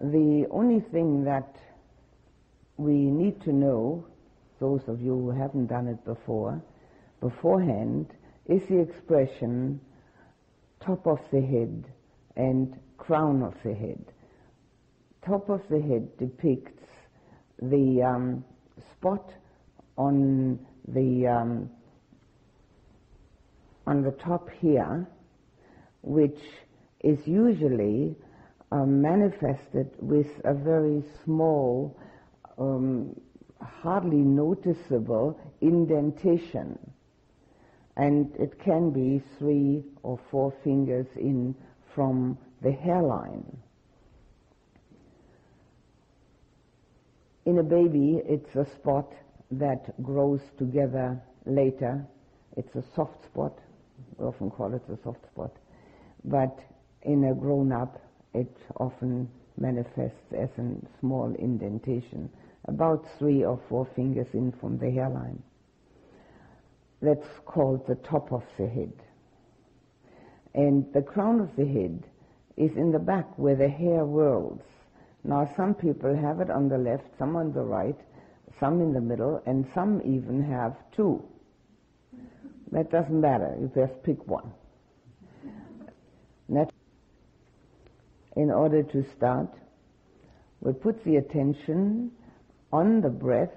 The only thing that we need to know, those of you who haven't done it before, beforehand, is the expression top of the head and crown of the head. Top of the head depicts the um, spot on the um, on the top here, which is usually uh, manifested with a very small, um, hardly noticeable indentation. And it can be three or four fingers in from the hairline. In a baby, it's a spot that grows together later. It's a soft spot. We often call it a soft spot. But in a grown up, it often manifests as a small indentation, about three or four fingers in from the hairline. That's called the top of the head. And the crown of the head is in the back where the hair whirls. Now, some people have it on the left, some on the right, some in the middle, and some even have two. That doesn't matter. You just pick one. In order to start, we put the attention on the breath,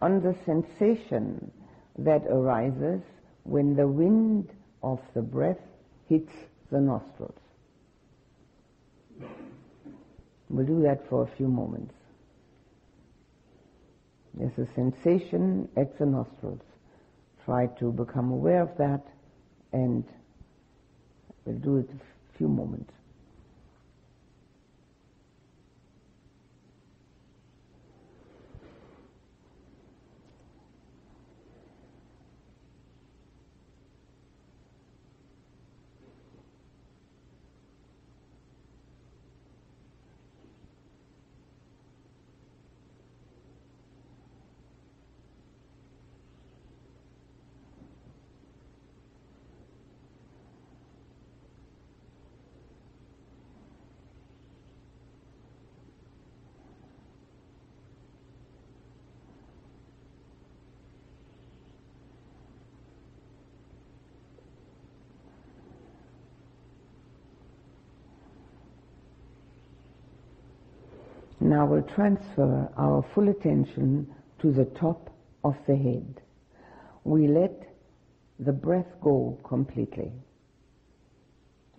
on the sensation that arises when the wind of the breath hits the nostrils. We'll do that for a few moments. There's a sensation at the nostrils. Try to become aware of that and we'll do it a few moments. Now we'll transfer our full attention to the top of the head. We let the breath go completely.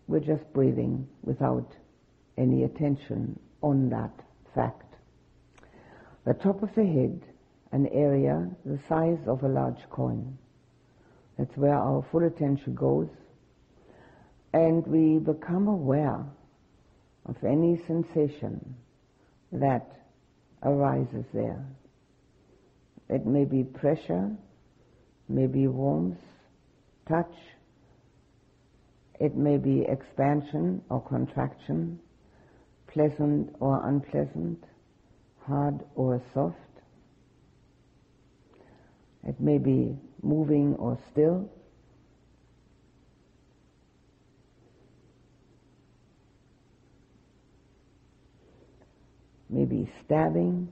We're just breathing without any attention on that fact. The top of the head, an area the size of a large coin. That's where our full attention goes. And we become aware of any sensation that arises there. It may be pressure, may be warmth, touch, it may be expansion or contraction, pleasant or unpleasant, hard or soft. It may be moving or still. Maybe stabbing,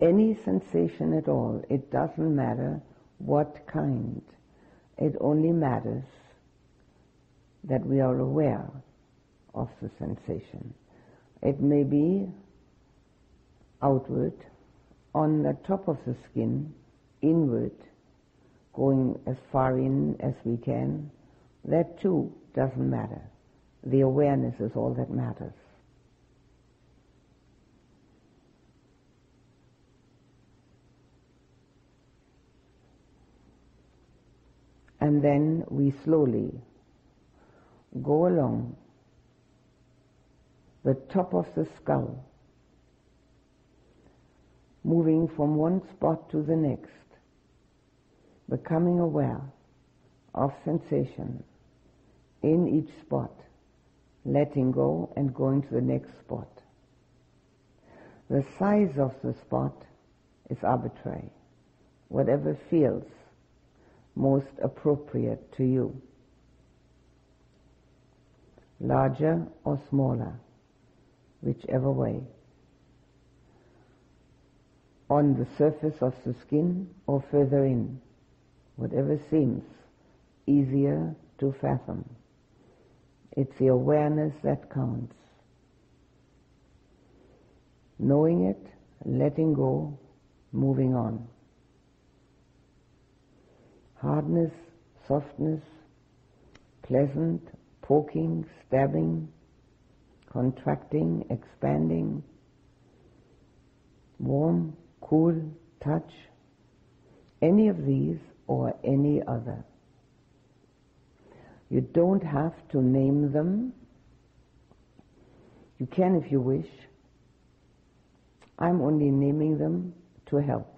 any sensation at all. It doesn't matter what kind. It only matters that we are aware of the sensation. It may be outward, on the top of the skin, inward, going as far in as we can. That too doesn't matter. The awareness is all that matters. And then we slowly go along the top of the skull, moving from one spot to the next, becoming aware of sensation in each spot, letting go and going to the next spot. The size of the spot is arbitrary. Whatever feels most appropriate to you. Larger or smaller, whichever way. On the surface of the skin or further in, whatever seems easier to fathom. It's the awareness that counts. Knowing it, letting go, moving on. Hardness, softness, pleasant, poking, stabbing, contracting, expanding, warm, cool, touch, any of these or any other. You don't have to name them. You can if you wish. I'm only naming them to help.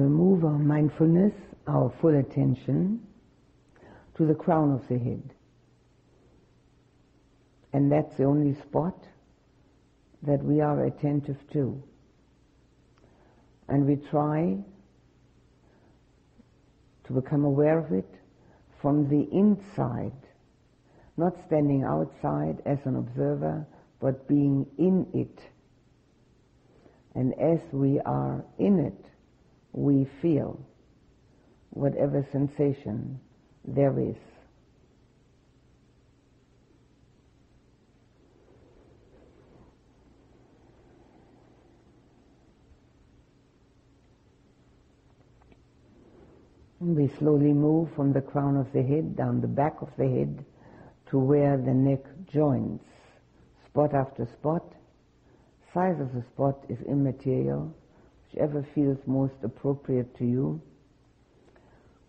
we move our mindfulness, our full attention to the crown of the head. And that's the only spot that we are attentive to. And we try to become aware of it from the inside, not standing outside as an observer, but being in it. And as we are in it, we feel whatever sensation there is. we slowly move from the crown of the head down the back of the head to where the neck joins, spot after spot. Size of the spot is immaterial whichever feels most appropriate to you.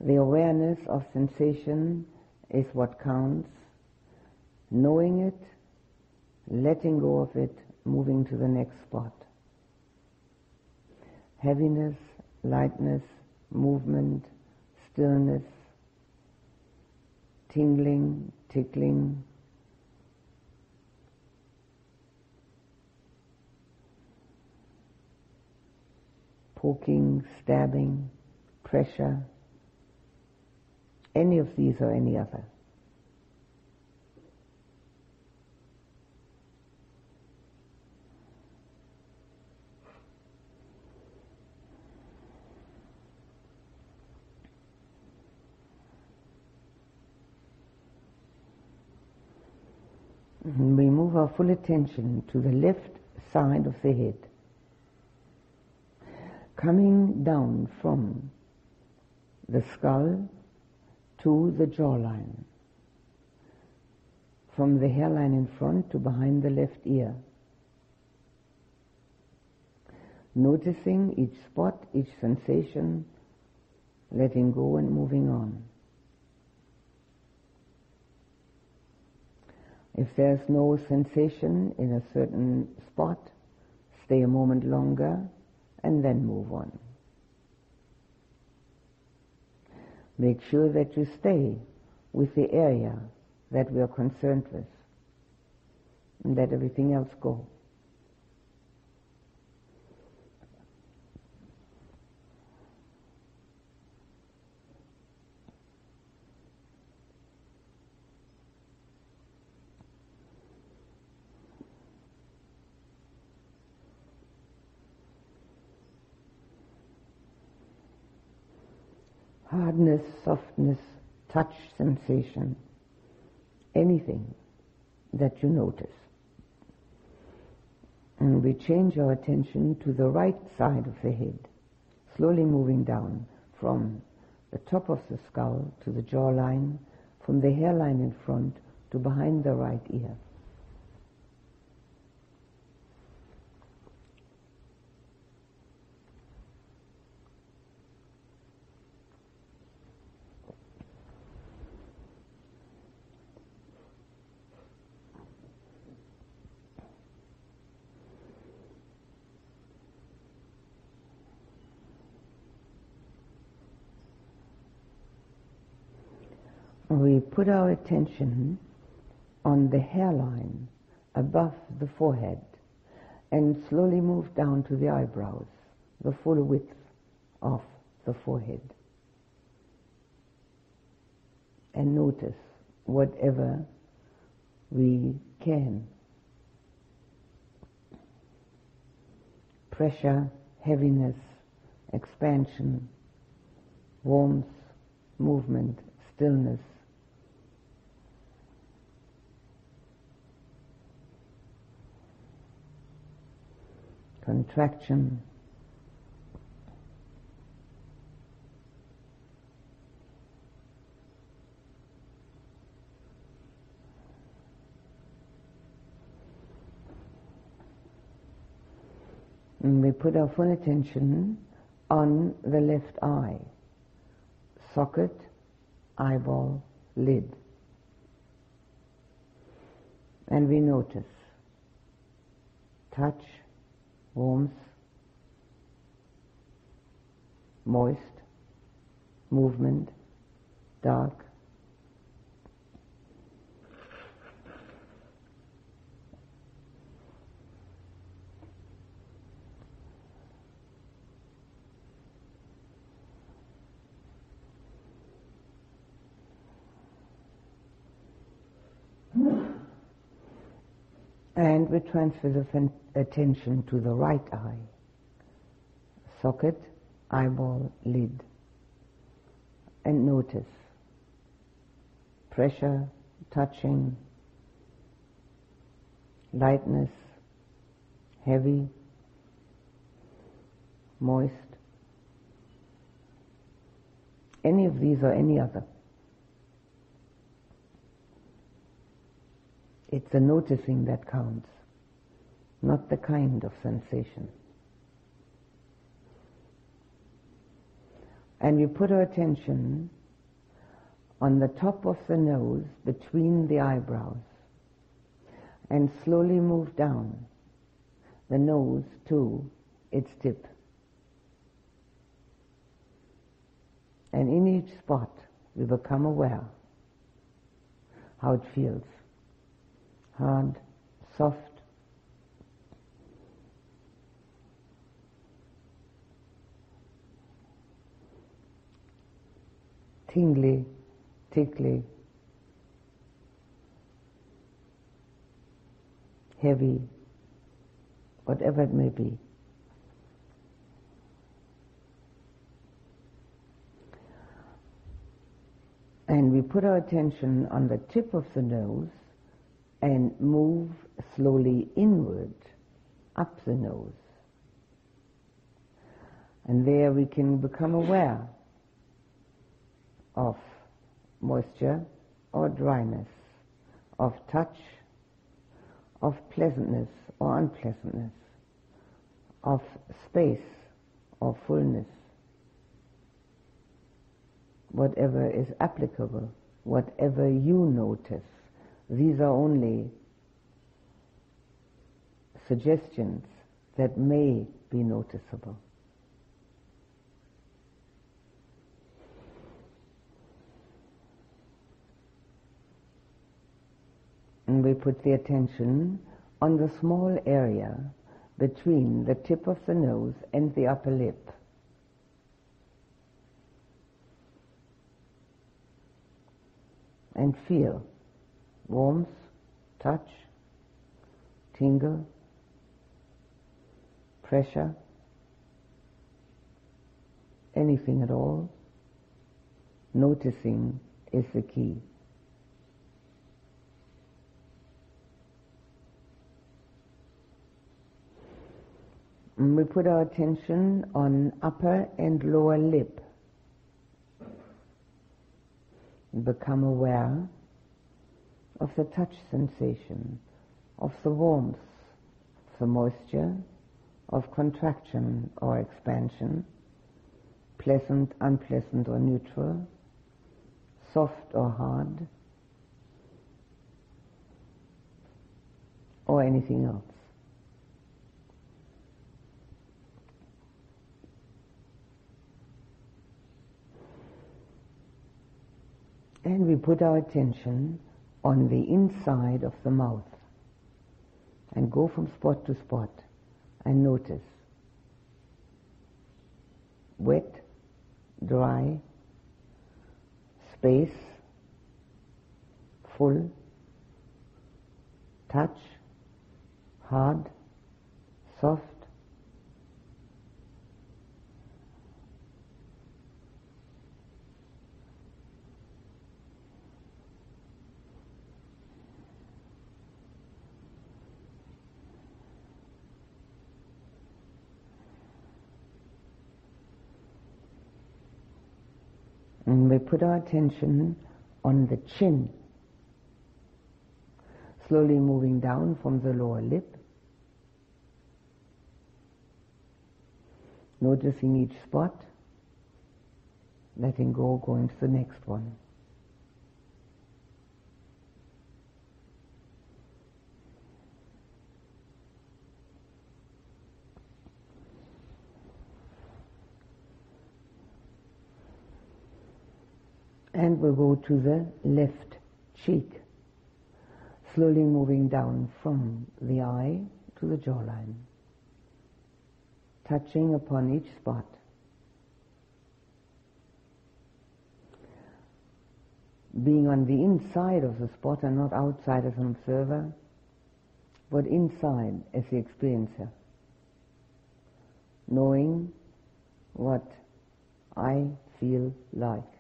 The awareness of sensation is what counts. Knowing it, letting go of it, moving to the next spot. Heaviness, lightness, movement, stillness, tingling, tickling, poking, stabbing, pressure, any of these or any other. And we move our full attention to the left side of the head coming down from the skull to the jawline, from the hairline in front to behind the left ear. Noticing each spot, each sensation, letting go and moving on. If there's no sensation in a certain spot, stay a moment longer and then move on. Make sure that you stay with the area that we are concerned with and let everything else go. Hardness, softness, touch sensation, anything that you notice. And we change our attention to the right side of the head, slowly moving down from the top of the skull to the jawline, from the hairline in front to behind the right ear. we put our attention on the hairline above the forehead and slowly move down to the eyebrows, the full width of the forehead. And notice whatever we can. Pressure, heaviness, expansion, warmth, movement, stillness. Contraction, And we put our full attention on the left eye, socket, eyeball, lid. And we notice. Touch, warmth, moist, movement, dark, And we transfer the attention to the right eye. Socket, eyeball, lid. And notice pressure, touching, lightness, heavy, moist. Any of these or any other. It's the noticing that counts, not the kind of sensation. And we put our attention on the top of the nose between the eyebrows and slowly move down the nose to its tip. And in each spot we become aware how it feels hard, soft. Tingly, tickly, heavy, whatever it may be. And we put our attention on the tip of the nose and move slowly inward up the nose. And there we can become aware of moisture or dryness, of touch, of pleasantness or unpleasantness, of space or fullness, whatever is applicable, whatever you notice these are only suggestions that may be noticeable. And we put the attention on the small area between the tip of the nose and the upper lip. And feel warmth, touch, tingle, pressure, anything at all, noticing is the key. And we put our attention on upper and lower lip. And become aware of the touch sensation, of the warmth, of the moisture, of contraction or expansion, pleasant, unpleasant or neutral, soft or hard, or anything else. And we put our attention on the inside of the mouth and go from spot to spot and notice. Wet, dry, space, full, touch, hard, soft, And we put our attention on the chin, slowly moving down from the lower lip, noticing each spot, letting go, going to the next one. And we'll go to the left cheek, slowly moving down from the eye to the jawline, touching upon each spot. Being on the inside of the spot and not outside as an observer, but inside as the experiencer, knowing what I feel like.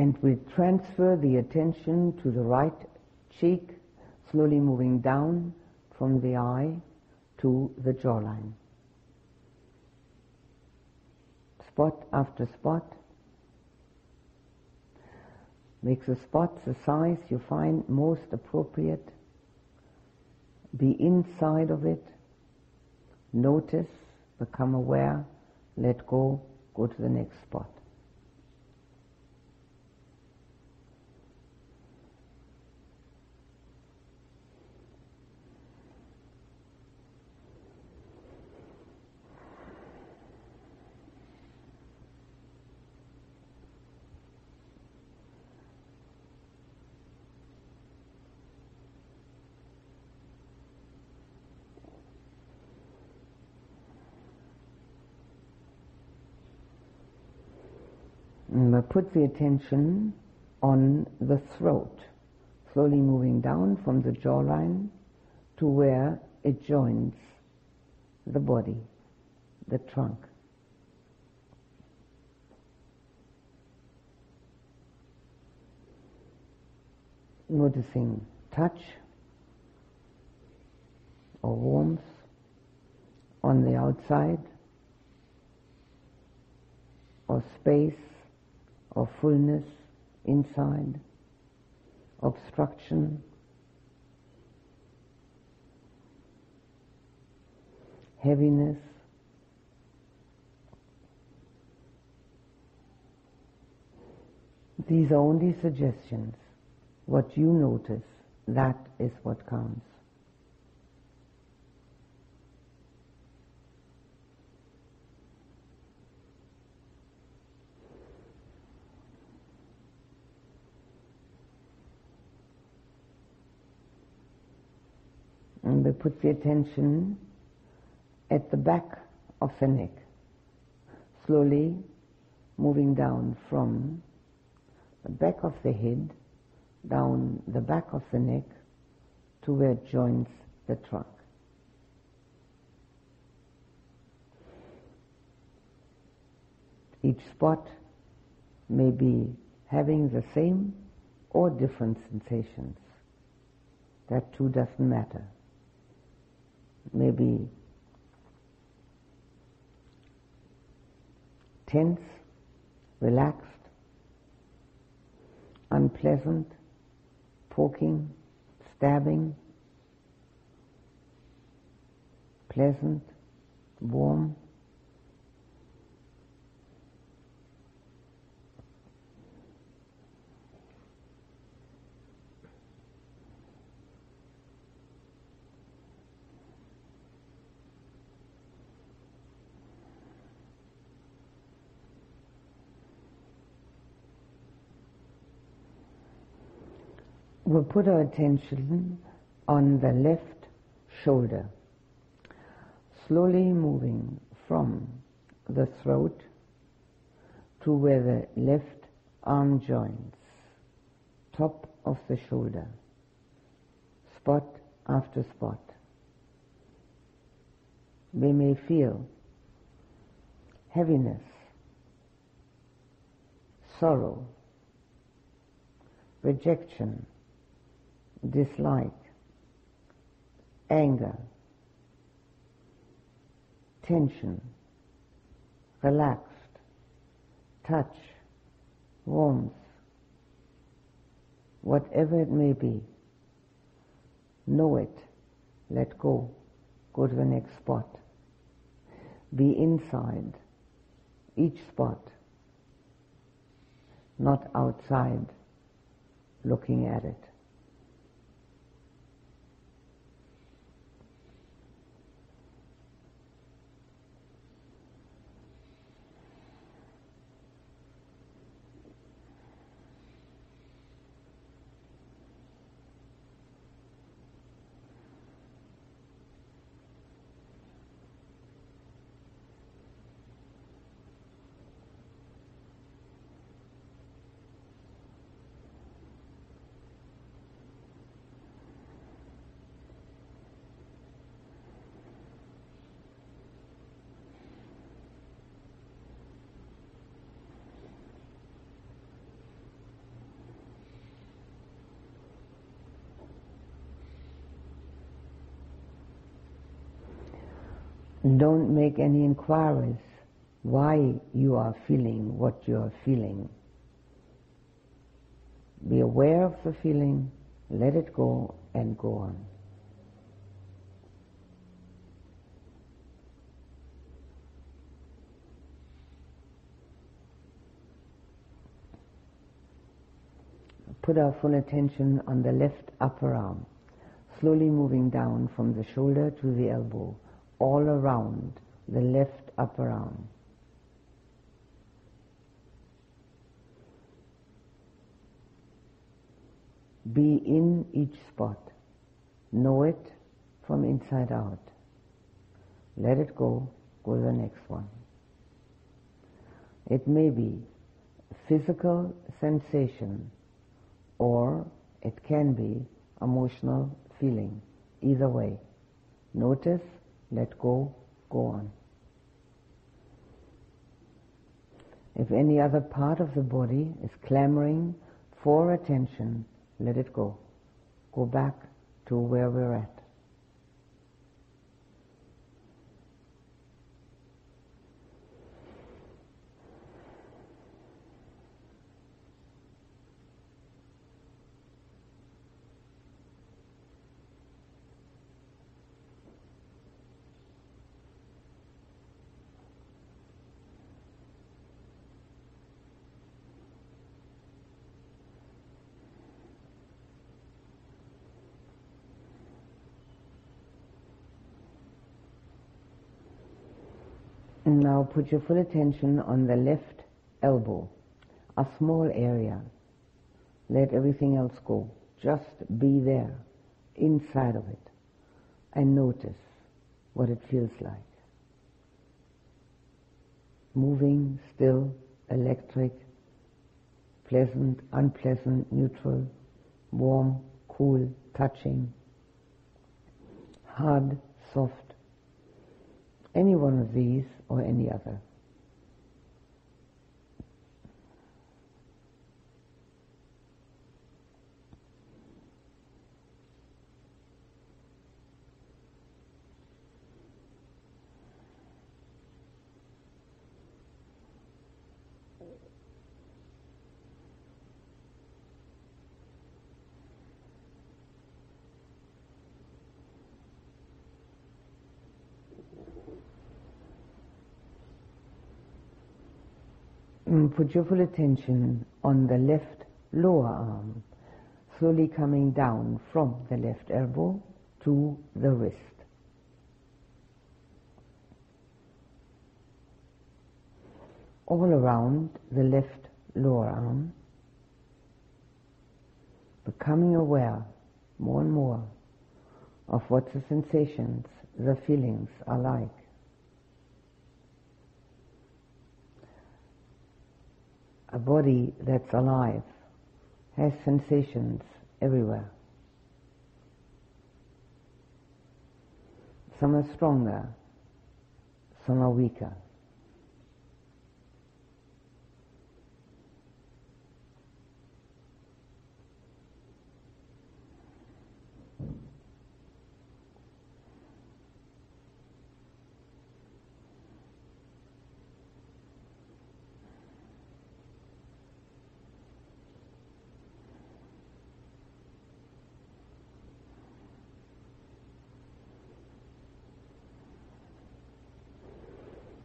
and we transfer the attention to the right cheek, slowly moving down from the eye to the jawline. Spot after spot. Make the spot the size you find most appropriate. Be inside of it. Notice, become aware, let go, go to the next spot. Put the attention on the throat, slowly moving down from the jawline to where it joins the body, the trunk. Noticing touch or warmth on the outside or space of fullness inside, obstruction, heaviness, These are only suggestions. What you notice, that is what counts. We put the attention at the back of the neck, slowly moving down from the back of the head down the back of the neck to where it joins the trunk. Each spot may be having the same or different sensations. That too doesn't matter maybe tense, relaxed, unpleasant, poking, stabbing, pleasant, warm. We'll put our attention on the left shoulder, slowly moving from the throat to where the left arm joins, top of the shoulder, spot after spot. We may feel heaviness, sorrow, rejection, dislike, anger, tension, relaxed, touch, warmth, whatever it may be, know it, let go, go to the next spot. Be inside each spot, not outside looking at it. Don't make any inquiries why you are feeling what you are feeling. Be aware of the feeling, let it go, and go on. Put our full attention on the left upper arm, slowly moving down from the shoulder to the elbow all around the left upper arm. Be in each spot. Know it from inside out. Let it go, go to the next one. It may be physical sensation or it can be emotional feeling. Either way. Notice let go, go on. If any other part of the body is clamoring for attention, let it go. Go back to where we're at. And now put your full attention on the left elbow, a small area. Let everything else go. Just be there, inside of it, and notice what it feels like. Moving, still, electric, pleasant, unpleasant, neutral, warm, cool, touching, hard, soft, any one of these or any other. Put your full attention on the left lower arm, slowly coming down from the left elbow to the wrist. All around the left lower arm, becoming aware more and more of what the sensations, the feelings are like. A body that's alive has sensations everywhere. Some are stronger, some are weaker.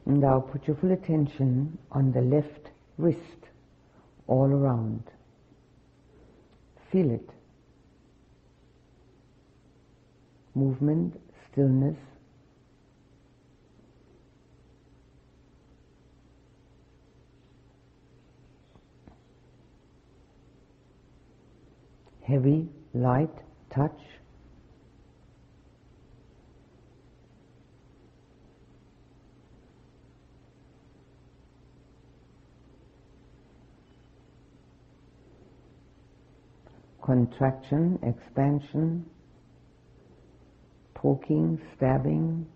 Now put your full attention on the left wrist all around. Feel it. Movement, stillness. Heavy, light, touch. Contraction, expansion, poking, stabbing.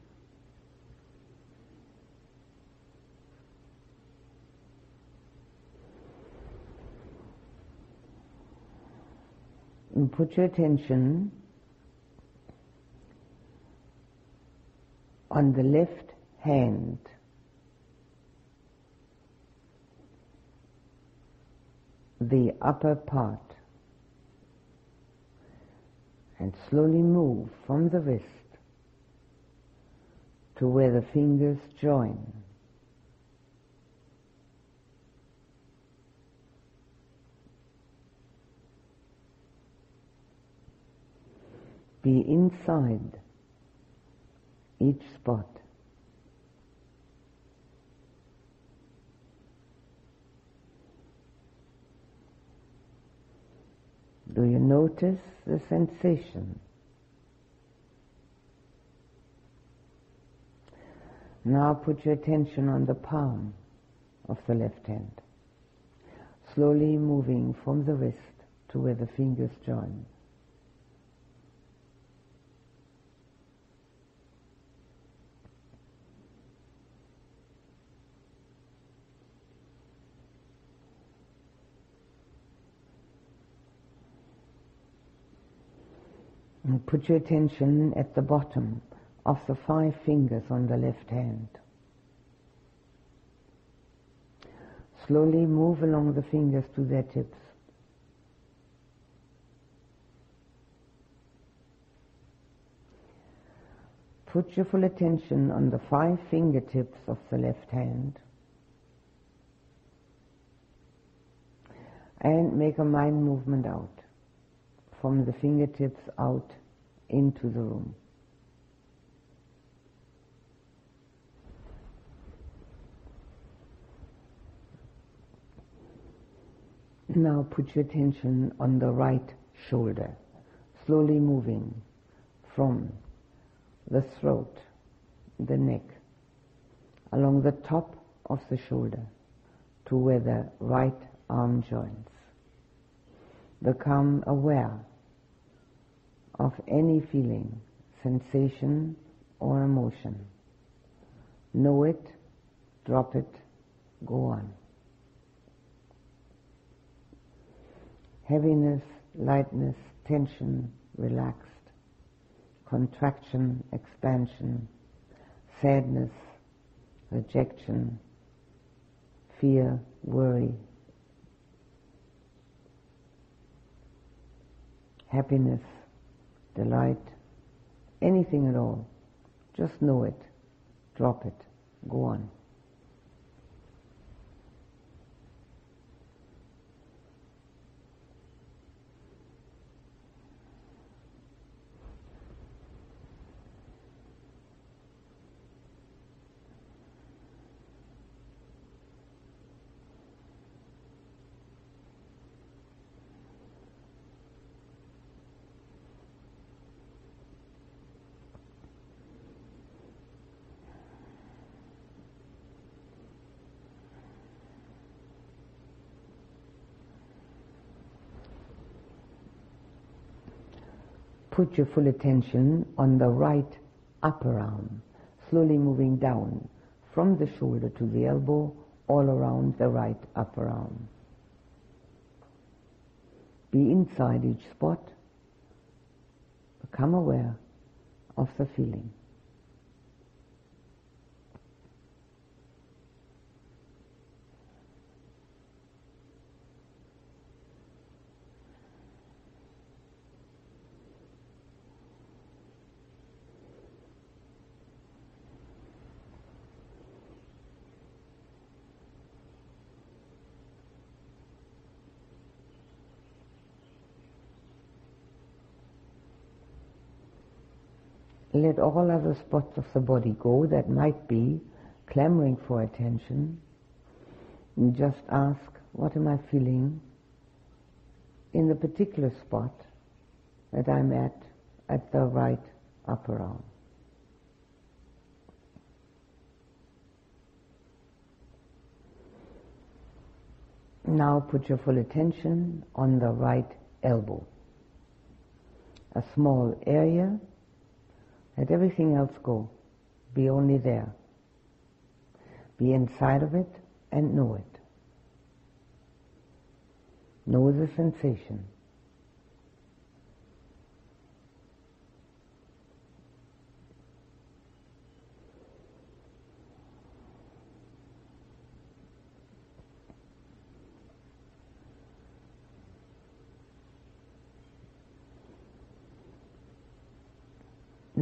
And put your attention on the left hand. The upper part and slowly move from the wrist to where the fingers join. Be inside each spot. Do you notice the sensation? Now put your attention on the palm of the left hand, slowly moving from the wrist to where the fingers join. And put your attention at the bottom of the five fingers on the left hand. Slowly move along the fingers to their tips. Put your full attention on the five fingertips of the left hand and make a mind movement out from the fingertips out into the room. Now put your attention on the right shoulder, slowly moving from the throat, the neck, along the top of the shoulder to where the right arm joins. Become aware of any feeling, sensation, or emotion. Know it, drop it, go on. Heaviness, lightness, tension, relaxed, contraction, expansion, sadness, rejection, fear, worry, happiness, delight, anything at all. Just know it, drop it, go on. Put your full attention on the right upper arm, slowly moving down from the shoulder to the elbow, all around the right upper arm. Be inside each spot. Become aware of the feeling. Let all other spots of the body go that might be clamoring for attention. And just ask, what am I feeling in the particular spot that I'm at, at the right upper arm? Now put your full attention on the right elbow. A small area let everything else go. Be only there. Be inside of it and know it. Know the sensation.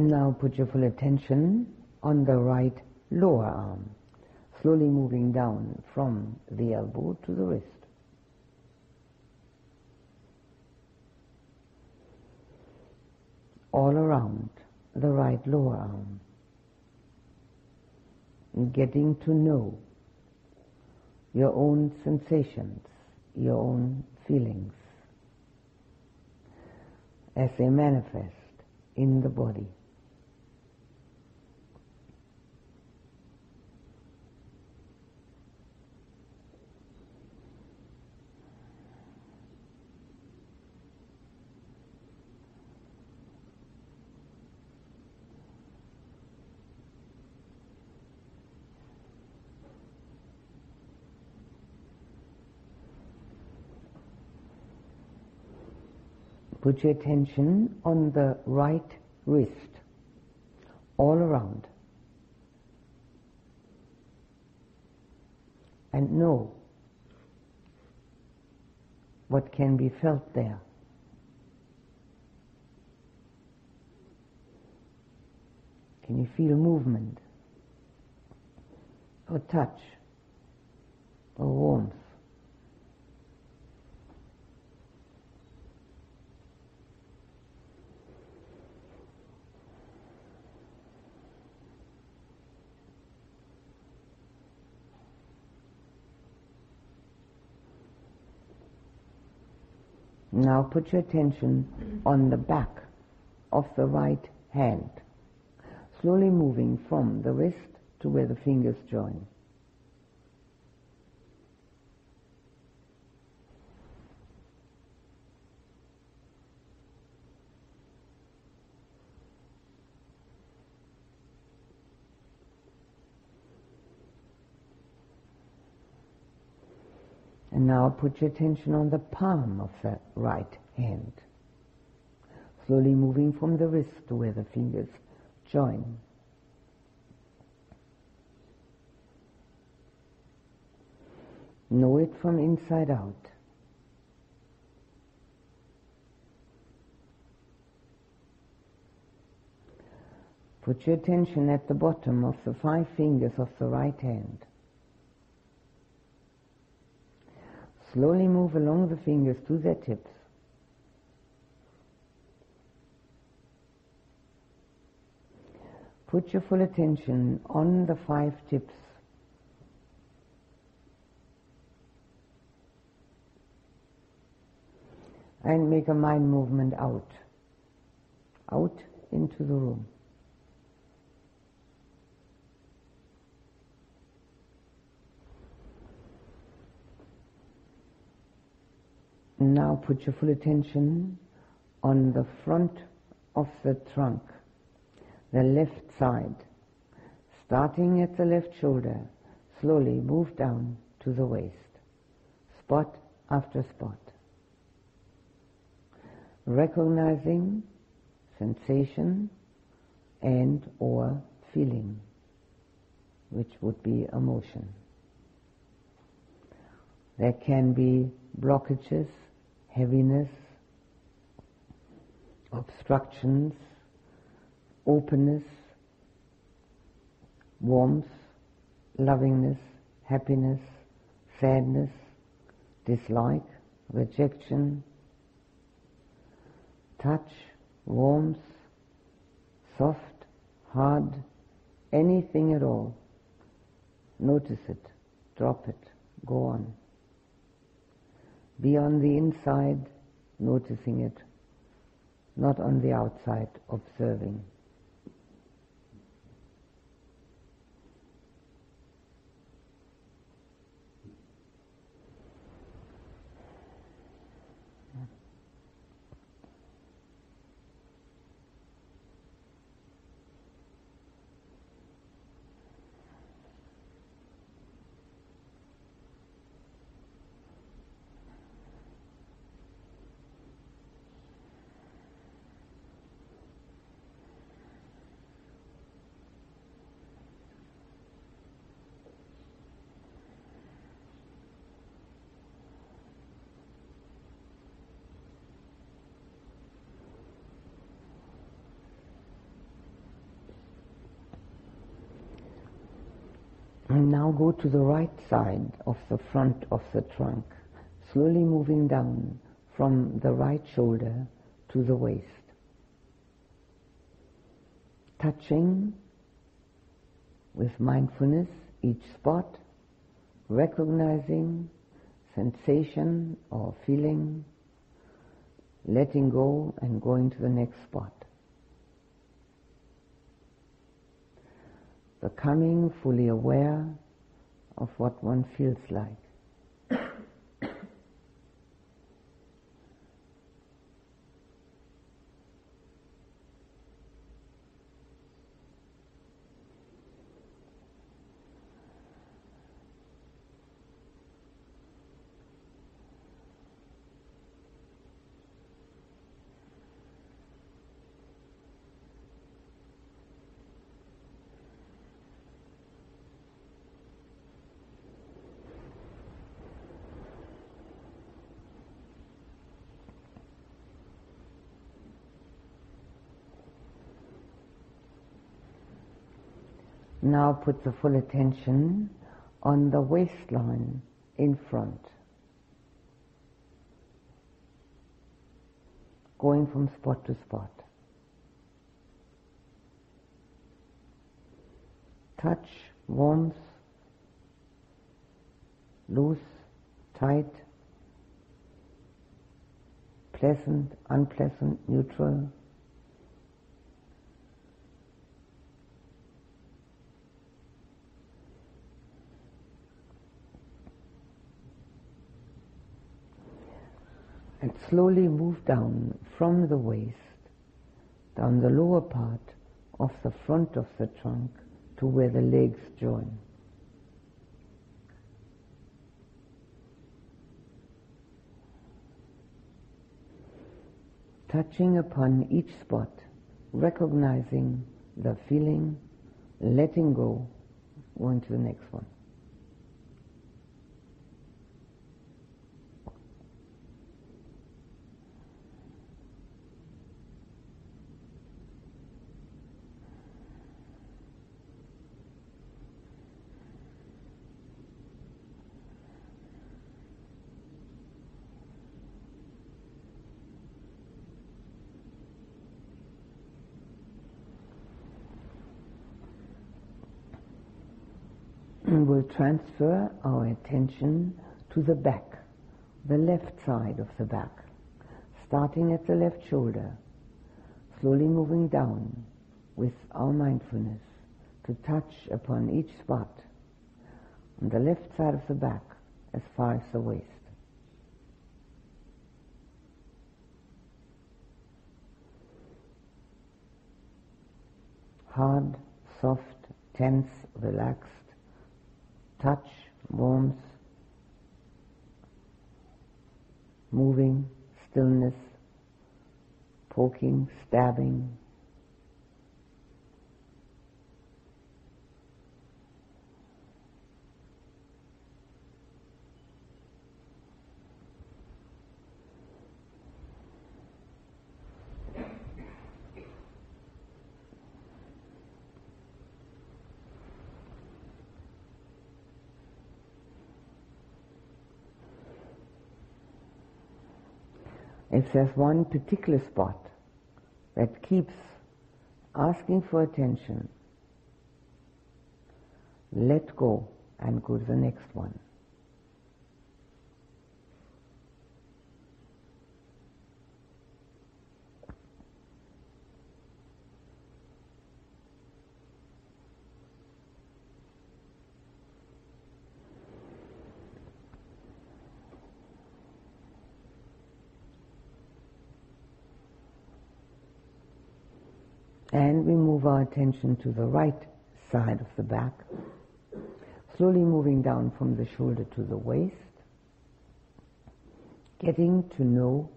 Now put your full attention on the right lower arm, slowly moving down from the elbow to the wrist. All around the right lower arm. Getting to know your own sensations, your own feelings as they manifest in the body. Put your attention on the right wrist, all around. And know what can be felt there. Can you feel movement or touch or warmth? Now put your attention on the back of the right hand, slowly moving from the wrist to where the fingers join. Now put your attention on the palm of the right hand. Slowly moving from the wrist to where the fingers join. Know it from inside out. Put your attention at the bottom of the five fingers of the right hand. Slowly move along the fingers to their tips. Put your full attention on the five tips. And make a mind movement out, out into the room. Now put your full attention on the front of the trunk, the left side. Starting at the left shoulder, slowly move down to the waist, spot after spot. Recognizing sensation and or feeling, which would be emotion. There can be blockages, heaviness, obstructions, openness, warmth, lovingness, happiness, sadness, dislike, rejection, touch, warmth, soft, hard, anything at all. Notice it, drop it, go on. Be on the inside, noticing it, not on the outside, observing. Now go to the right side of the front of the trunk, slowly moving down from the right shoulder to the waist. Touching with mindfulness each spot, recognizing sensation or feeling, letting go and going to the next spot. Becoming fully aware of what one feels like. Now put the full attention on the waistline in front. Going from spot to spot. Touch, warmth, loose, tight, pleasant, unpleasant, neutral. Slowly move down from the waist, down the lower part of the front of the trunk to where the legs join. Touching upon each spot, recognizing the feeling, letting go, going to the next one. Will transfer our attention to the back, the left side of the back, starting at the left shoulder, slowly moving down with our mindfulness to touch upon each spot on the left side of the back as far as the waist. hard, soft, tense, relaxed, touch, warmth, moving, stillness, poking, stabbing, if there's one particular spot that keeps asking for attention, let go and go to the next one. And we move our attention to the right side of the back, slowly moving down from the shoulder to the waist, getting to know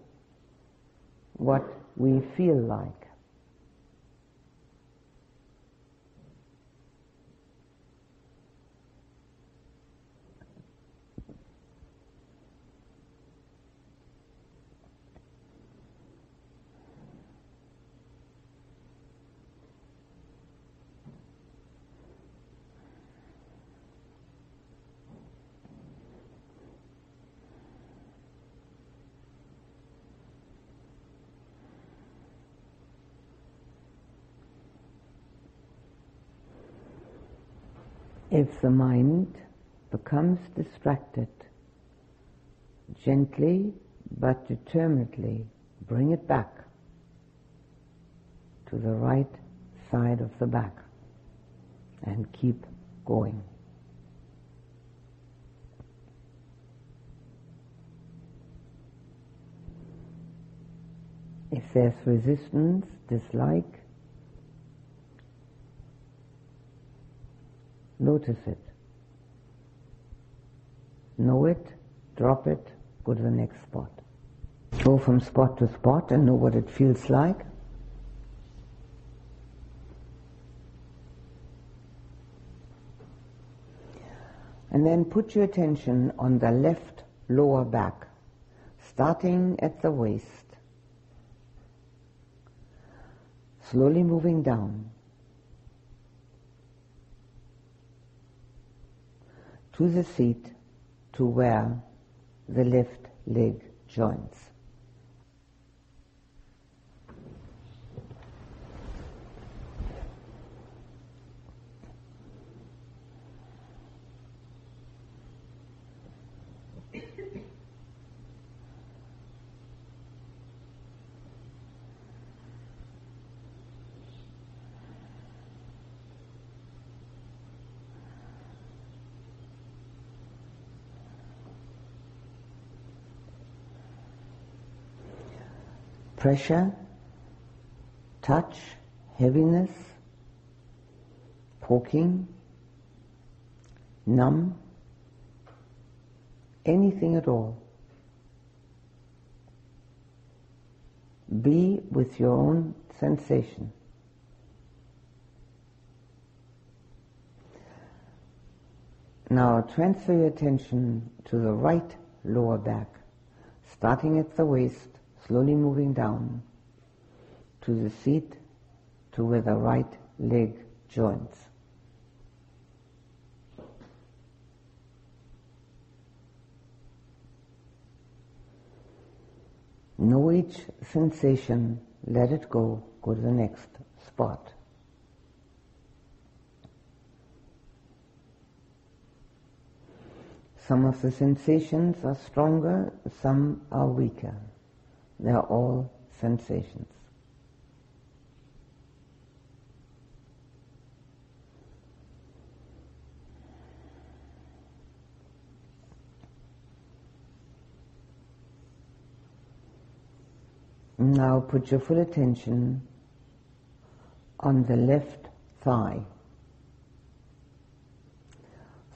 what we feel like. If the mind becomes distracted, gently but determinedly bring it back to the right side of the back and keep going. If there's resistance, dislike, Notice it. Know it, drop it, go to the next spot. Go from spot to spot and know what it feels like. And then put your attention on the left lower back, starting at the waist, slowly moving down. To the seat to where the left leg joins. Pressure, touch, heaviness, poking, numb, anything at all. Be with your own sensation. Now transfer your attention to the right lower back, starting at the waist slowly moving down to the seat to where the right leg joins. Know each sensation, let it go, go to the next spot. Some of the sensations are stronger, some are weaker. They are all sensations. Now put your full attention on the left thigh.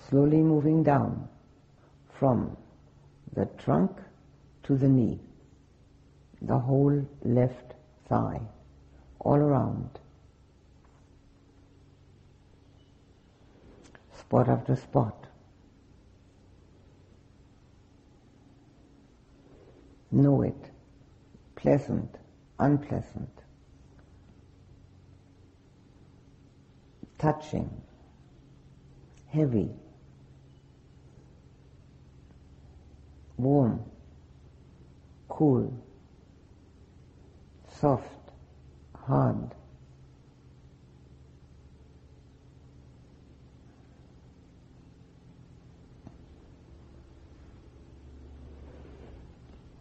Slowly moving down from the trunk to the knee, the whole left thigh, all around. Spot after spot. Know it. Pleasant, unpleasant. Touching, heavy, warm, cool, soft, hard.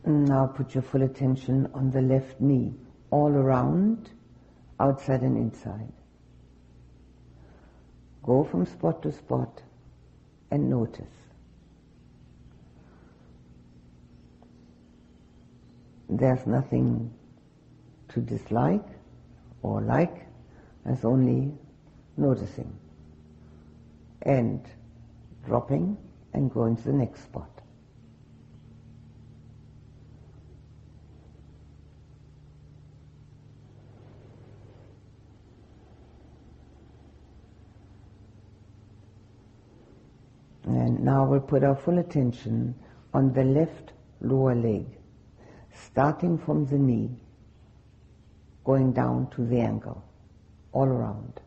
Now put your full attention on the left knee, all around, outside and inside. Go from spot to spot and notice. There's nothing to dislike or like, there's only noticing and dropping and going to the next spot. And now we'll put our full attention on the left lower leg, starting from the knee, going down to the ankle, all around.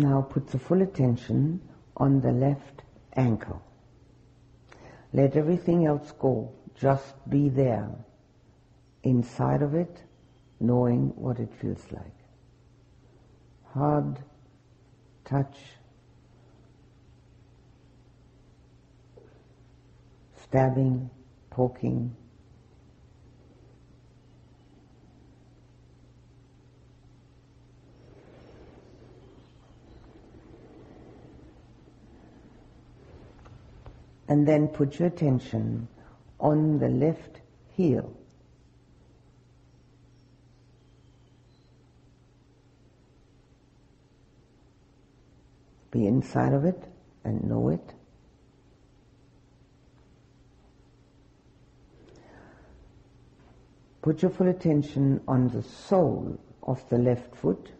Now put the full attention on the left ankle. Let everything else go. Just be there, inside of it, knowing what it feels like. Hard touch, stabbing, poking, and then put your attention on the left heel. Be inside of it and know it. Put your full attention on the sole of the left foot,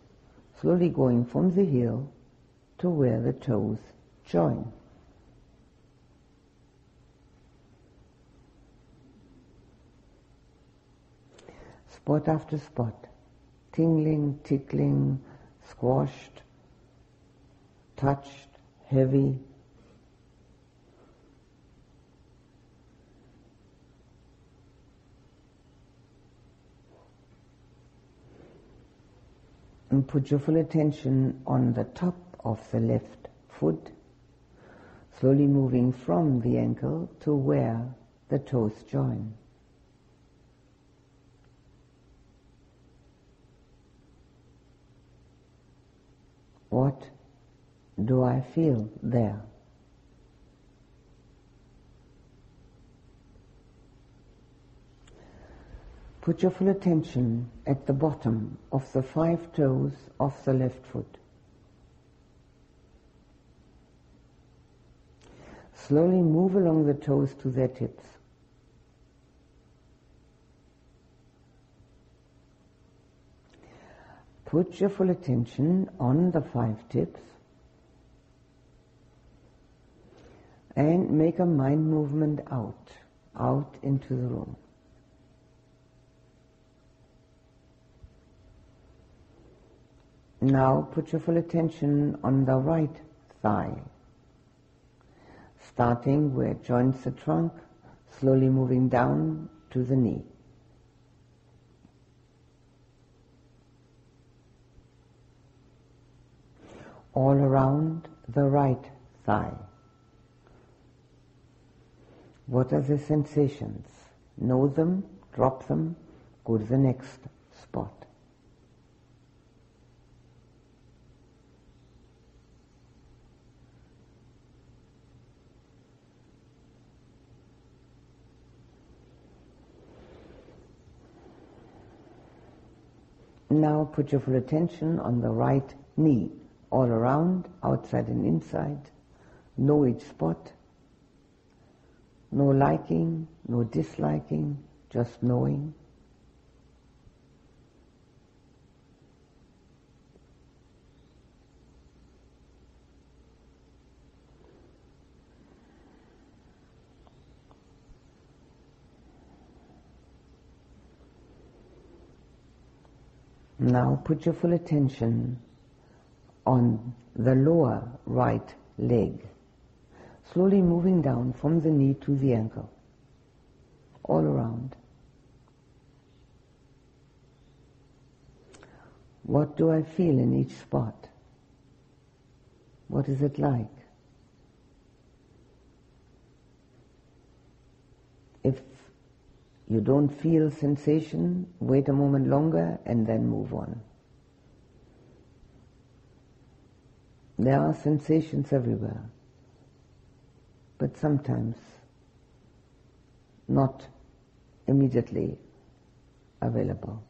slowly going from the heel to where the toes join. Spot after spot, tingling, tickling, squashed, touched, heavy. And put your full attention on the top of the left foot, slowly moving from the ankle to where the toes join. What do I feel there? Put your full attention at the bottom of the five toes of the left foot. Slowly move along the toes to their tips. Put your full attention on the five tips and make a mind movement out, out into the room. Now put your full attention on the right thigh, starting where it joins the trunk, slowly moving down to the knee. All around the right thigh. What are the sensations? Know them, drop them, go to the next spot. Now put your full attention on the right knee, all around, outside and inside. Know each spot. No liking, no disliking, just knowing. Now put your full attention on the lower right leg, slowly moving down from the knee to the ankle, all around. What do I feel in each spot? What is it like? If you don't feel sensation, wait a moment longer and then move on. There are sensations everywhere, but sometimes not immediately available.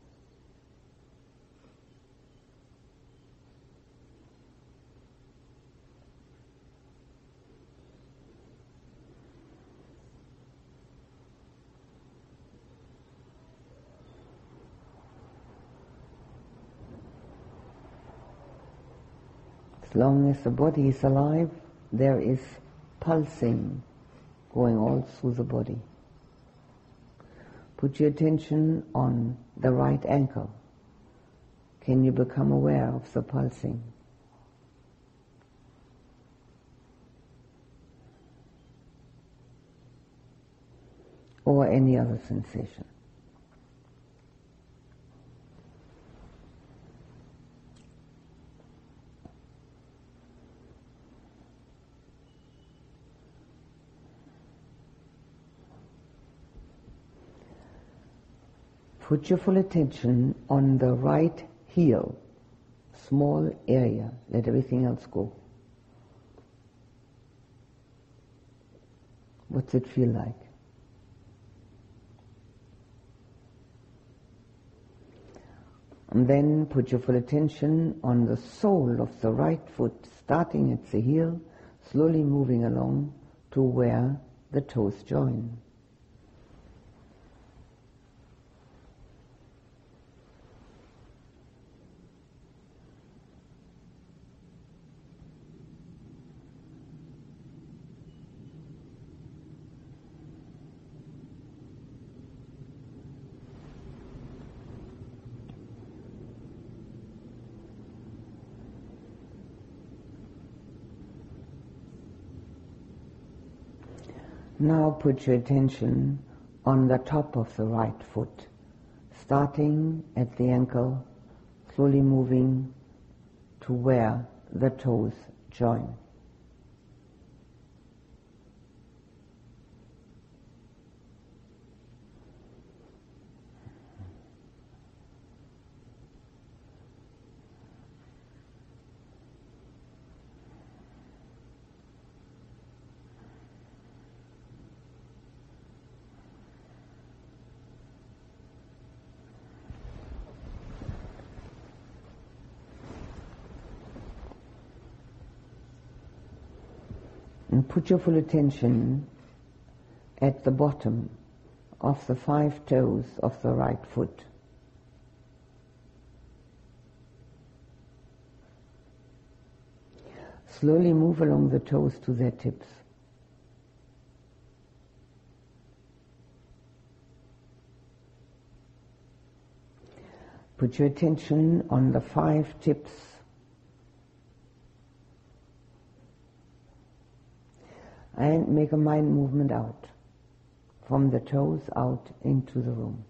Long as the body is alive, there is pulsing going all through the body. Put your attention on the right ankle. Can you become aware of the pulsing? Or any other sensation. Put your full attention on the right heel, small area. Let everything else go. What's it feel like? And then put your full attention on the sole of the right foot, starting at the heel, slowly moving along to where the toes join. Now put your attention on the top of the right foot, starting at the ankle, slowly moving to where the toes join. Put your full attention at the bottom of the five toes of the right foot. Slowly move along the toes to their tips. Put your attention on the five tips and make a mind movement out from the toes out into the room.